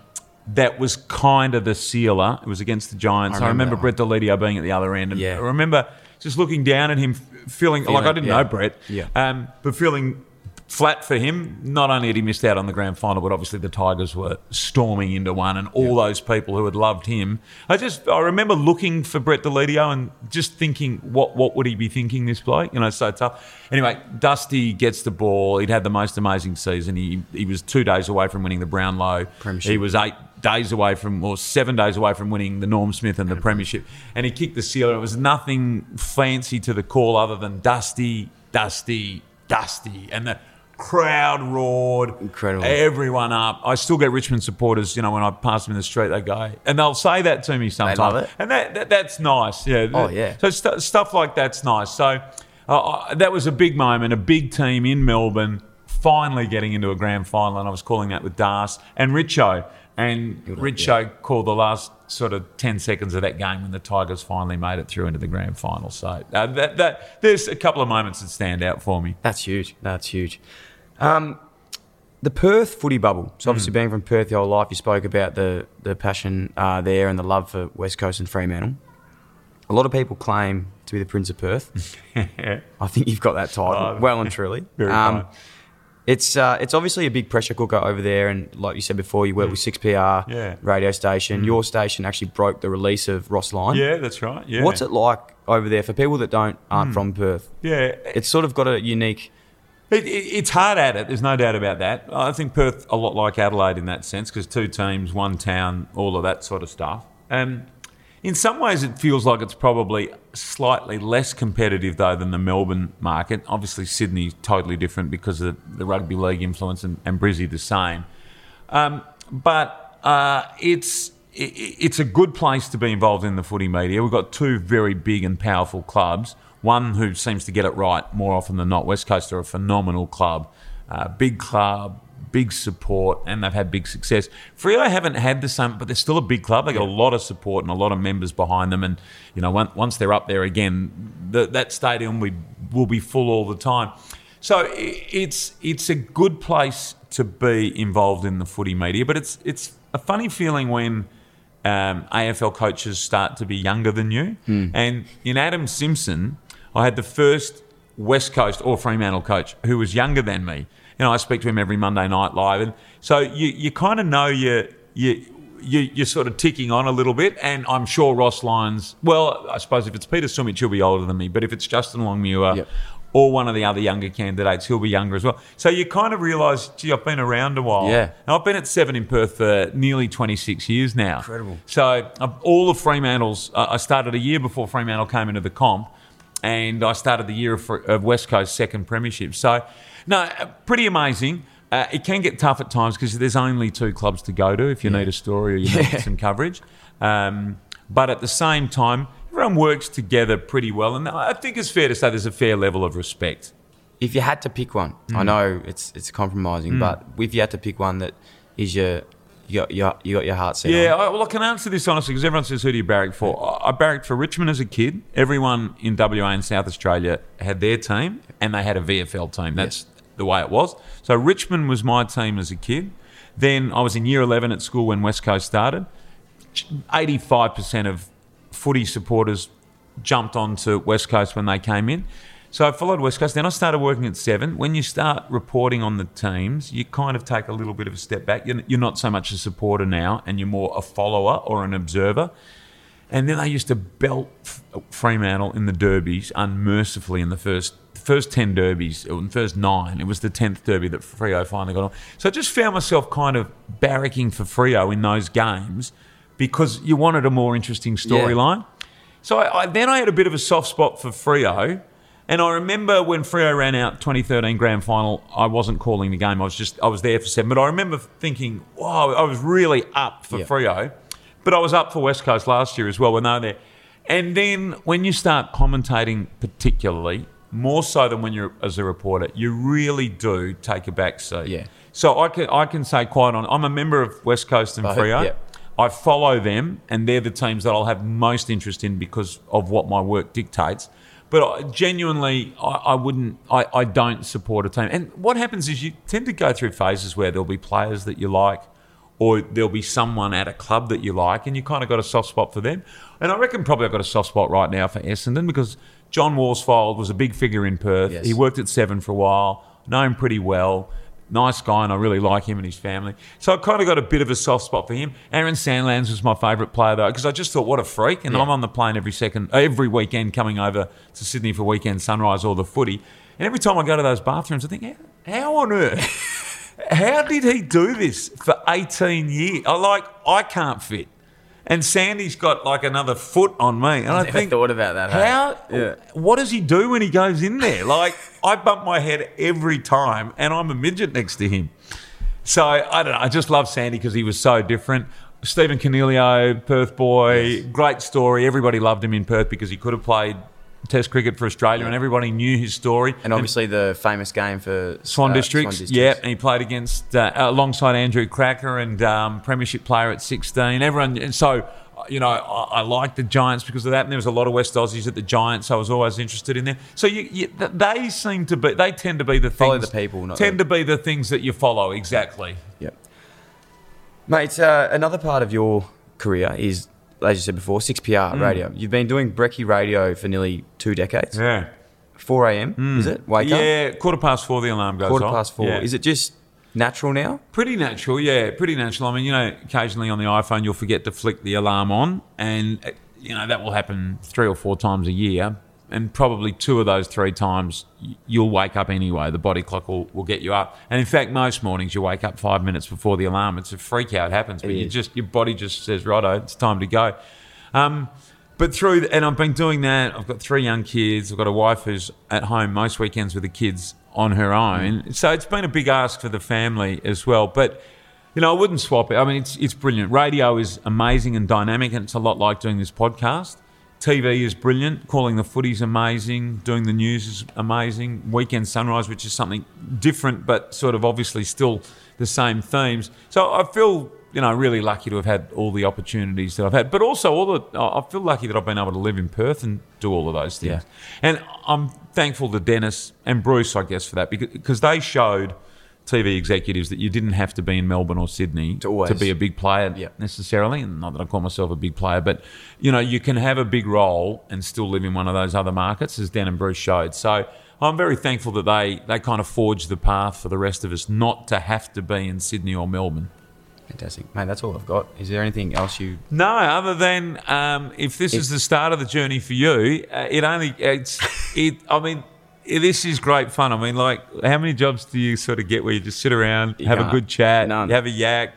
that was kind of the sealer. It was against the Giants. I remember, remember Brett Deledio being at the other end. And Yeah. I remember just looking down at him, f- feeling, like I didn't yeah. know Brett, Yeah. um, but feeling flat for him. Not only had he missed out on the grand final, but obviously the Tigers were storming into one, and all those people who had loved him. I just I remember looking for Brett Deledio and just thinking, what what would he be thinking this bloke? You know, so tough. Anyway, Dusty gets the ball. He'd had the most amazing season. He he was two days away from winning the Brownlow. Premiership. He was eight days away from, or seven days away from winning the Norm Smith and the Premiership. And he kicked the sealer. It was nothing fancy to the call other than Dusty, Dusty, Dusty. And the crowd roared. Incredible. Everyone up. I still get Richmond supporters, you know, when I pass them in the street, they go, and they'll say that to me sometimes. They love it. And that, that that's nice. Yeah. Oh, yeah. So st- stuff like that's nice. So uh, uh, that was a big moment, a big team in Melbourne finally getting into a grand final, and I was calling that with Das and Richo. And Richo called the last sort of 10 seconds of that game when the Tigers finally made it through into the grand final. So uh, that, that there's a couple of moments that stand out for me. That's huge. That's huge. Um, the Perth footy bubble. So obviously, being from Perth your whole life, you spoke about the the passion uh, there and the love for West Coast and Fremantle. A lot of people claim to be the Prince of Perth. I think you've got that title Oh, well and truly. very Um, it's uh, it's obviously a big pressure cooker over there, and like you said before, you work with Six PR Mm. Yeah. Mm. radio station. Your station actually broke the release of Ross Lyon. Yeah, that's right. Yeah. What's it like over there for people that don't Mm. aren't from Perth? Yeah. It's sort of got a unique. It, it, it's hard at it. There's no doubt about that. I think Perth a lot like Adelaide in that sense because two teams, one town, all of that sort of stuff. Um, in some ways, it feels like it's probably slightly less competitive though than the Melbourne market. Obviously, Sydney's totally different because of the rugby league influence, and, and Brizzy the same. Um, but uh, it's i- i- it's a good place to be involved in the footy media. We've got two very big and powerful clubs. One who seems to get it right more often than not. West Coast are a phenomenal club, uh, big club, big support, and they've had big success. Freo haven't had the same, but they're still a big club. They got a lot of support and a lot of members behind them. And you know, once, they're up there again, the, that stadium we, will be full all the time. So it's it's a good place to be involved in the footy media, but it's it's a funny feeling when um, AFL coaches start to be younger than you. And in Adam Simpson, I had the first West Coast or Fremantle coach who was younger than me. You know, I speak to him every Monday night live, and so you you kind of know you you. You, you're sort of ticking on a little bit, and I'm sure Ross Lyons. Well, I suppose if it's Peter Sumich, he'll be older than me. But if it's Justin Longmuir, Yep. or one of the other younger candidates, he'll be younger as well. So you kind of realise, gee, I've been around a while. Yeah. And I've been at Seven in Perth for nearly 26 years now. Incredible. So uh, all of Fremantle's, uh, I started a year before Fremantle came into the comp, and I started the year of, of West Coast second premiership. So, no, uh, pretty amazing. Uh, it can get tough at times because there's only two clubs to go to if you need a story or you need some coverage. Um, but at the same time, everyone works together pretty well, and I think it's fair to say there's a fair level of respect. If you had to pick one, Mm. I know it's it's compromising, but if you had to pick one that is your you got your you got your heart set Yeah, on. I, well, I can answer this honestly because everyone says, "Who do you barrack for?" I I barracked for Richmond as a kid. Everyone in WA and South Australia had their team, and they had a VFL team. That's the way it was. So Richmond was my team as a kid. Then I was in year eleven at school when West Coast started. Eighty-five percent of footy supporters jumped onto West Coast when they came in. So I followed West Coast. Then I started working at Seven. When you start reporting on the teams, you kind of take a little bit of a step back. You're, you're not so much a supporter now, and you're more a follower or an observer. And then they used to belt F- Fremantle in the derbies unmercifully in the first first ten derbies, or in the first nine. It was the tenth derby that Freo finally got on. So I just found myself kind of barracking for Freo in those games because you wanted a more interesting storyline. So I, I, then I had a bit of a soft spot for Freo. And I remember when Freo ran out 2013 grand final, I wasn't calling the game. I was just I was there for seven. But I remember thinking, wow, I was really up for Yeah. Freo. But I was up for West Coast last year as well when they were there. And then when you start commentating, particularly more so than when you're as a reporter, you really do take a back seat. Yeah. So I can I can say quite on. I'm a member of West Coast and Freo. yeah. I follow them, and they're the teams that I'll have most interest in because of what my work dictates. But genuinely, I, I wouldn't. I, I don't support a team. And what happens is you tend to go through phases where there'll be players that you like, or there'll be someone at a club that you like, and you kind of got a soft spot for them. And I reckon probably I've got a soft spot right now for Essendon because John Worsfold was a big figure in Perth. Yes. He worked at Seven for a while, know him pretty well. Nice guy, and I really like him and his family. So I kind of got a bit of a soft spot for him. Aaron Sandilands was my favourite player though, because I just thought, what a freak! And Yeah. I'm on the plane every second, every weekend, coming over to Sydney for weekend sunrise or the footy. And every time I go to those bathrooms, I think, how, how on earth? how did he do this for 18 years? I like, I can't fit. And Sandy's got like another foot on me. And I Never think, thought about that? How? Yeah. What does he do when he goes in there? Like, I bump my head every time, and I'm a midget next to him. So I don't know. I just love Sandy because he was so different. Stephen Coniglio, Perth boy, great story. Everybody loved him in Perth because he could have played Test cricket for Australia, and everybody knew his story. And obviously the famous game for Swan uh, Districts, Swan yeah, and he played against uh, alongside Andrew Krakouer and um, Premiership player at 16. Everyone, and so you know, I, I like the Giants because of that. And there was a lot of West Aussies at the Giants, so I was always interested in them. So you, you, they seem to be, they tend to be the Follow things, the people, not tend the- to be the things that you follow exactly. Yep. Mate, uh, another part of your career is, as you said before, 6PR radio. You've been doing Brekkie radio for nearly two decades. Mm. Yeah, 4 a.m., is it? Wake up? yeah. Quarter past four, the alarm goes Quarter off. past four. Yeah. Is it just natural now? Pretty natural, yeah, pretty natural. I mean, you know, occasionally on the iPhone you'll forget to flick the alarm on, and uh, you know that will happen three or four times a year, and probably two of those three times you'll wake up anyway. The body clock will, will get you up, and in fact, most mornings you wake up five minutes before the alarm. It's a freak it happens, but It you is. just your body just says, "Righto, it's time to go." Um, but through, and I've been doing that. I've got three young kids. I've got a wife who's at home most weekends with the kids on her own. So it's been a big ask for the family as well. But you know, I wouldn't swap it. I mean, it's it's brilliant. Radio is amazing and dynamic, and it's a lot like doing this podcast. TV is brilliant. Calling the footy's amazing. Doing the news is amazing. Weekend Sunrise, which is something different, but sort of obviously still the same themes. So I feel, you know, really lucky to have had all the opportunities that I've had, but also all the. I feel lucky that I've been able to live in Perth and do all of those things. Yeah. And I'm thankful to Dennis and Bruce, I guess, for that because, because they showed TV executives that you didn't have to be in Melbourne or Sydney To always- be a big player Yeah. necessarily. And not that I call myself a big player, but you know, you can have a big role and still live in one of those other markets, as Dan and Bruce showed. So I'm very thankful that they they kind of forged the path for the rest of us not to have to be in Sydney or Melbourne. Fantastic. Mate, that's all I've got. Is there anything else you. No, other than um, if this is the start of the journey for you, uh, it only it's it. I mean, this is great fun. I mean, like, how many jobs do you sort of get where you just sit around, You have a good chat, None. you have a yak,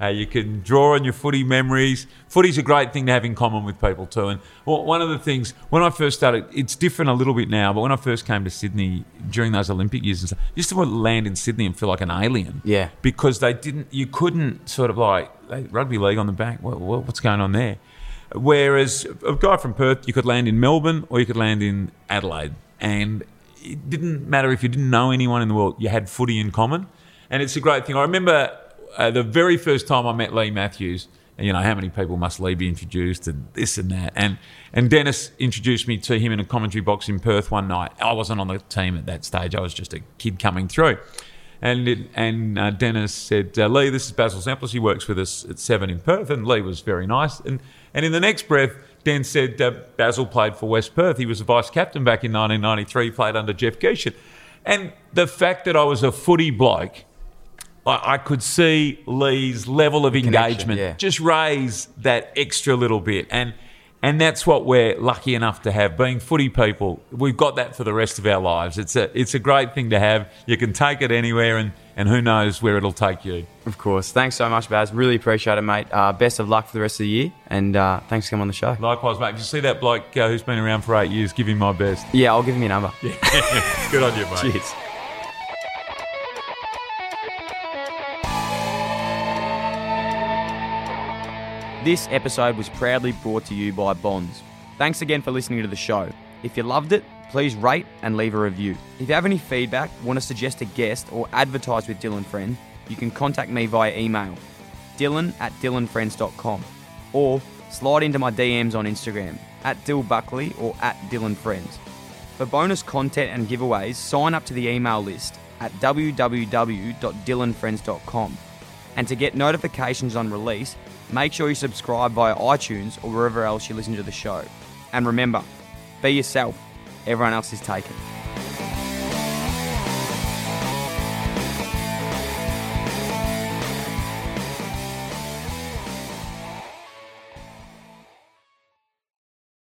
uh, you can draw on your footy memories. Footy's a great thing to have in common with people too. And one of the things when I first started, it's different a little bit now. But when I first came to Sydney during those Olympic years and stuff, I used to want to land in Sydney and feel like an alien Yeah. because they didn't. You couldn't sort of like rugby league on the back. What, what, what's going on there? Whereas a guy from Perth, you could land in Melbourne or you could land in Adelaide, and it didn't matter if you didn't know anyone in the world. You had footy in common, and it's a great thing. I remember uh, the very first time I met Leigh Matthews. You know how many people must Leigh be introduced and this and that, and and Dennis introduced me to him in a commentary box in Perth one night. I wasn't on the team at that stage; I was just a kid coming through. And it, and uh, Dennis said, uh, Leigh, this is Basil Zempilas. He works with us at Seven in Perth. And Leigh was very nice. And and in the next breath, Dan said uh, Basil played for West Perth. He was a vice captain back in 1993. Played under Jeff Gieschen. And the fact that I was a footy bloke, I, I could see Leigh's level of connection, engagement yeah. just raise that extra little bit. And and that's what we're lucky enough to have. Being footy people, we've got that for the rest of our lives. It's a it's a great thing to have. You can take it anywhere, and and who knows where it'll take you. Of course. Thanks so much, Baz. Really appreciate it, mate. Uh, best of luck for the rest of the year, and uh, thanks for coming on the show. Likewise, mate. If you see that bloke uh, who's been around for eight years, give him my best. Yeah, I'll give him your number. Yeah. Good on you, mate. Cheers. This episode was proudly brought to you by Bonds. Thanks again for listening to the show. If you loved it, please rate and leave a review. If you have any feedback, want to suggest a guest, or advertise with Dylan Friend, you can contact me via email dylan at dylanfriends.com or slide into my DMs on Instagram at Dill Buckley or at Dylan Friends. For bonus content and giveaways, sign up to the email list at www.dylanfriends.com. And to get notifications on release, make sure you subscribe via iTunes or wherever else you listen to the show. And remember, be yourself, everyone else is taken.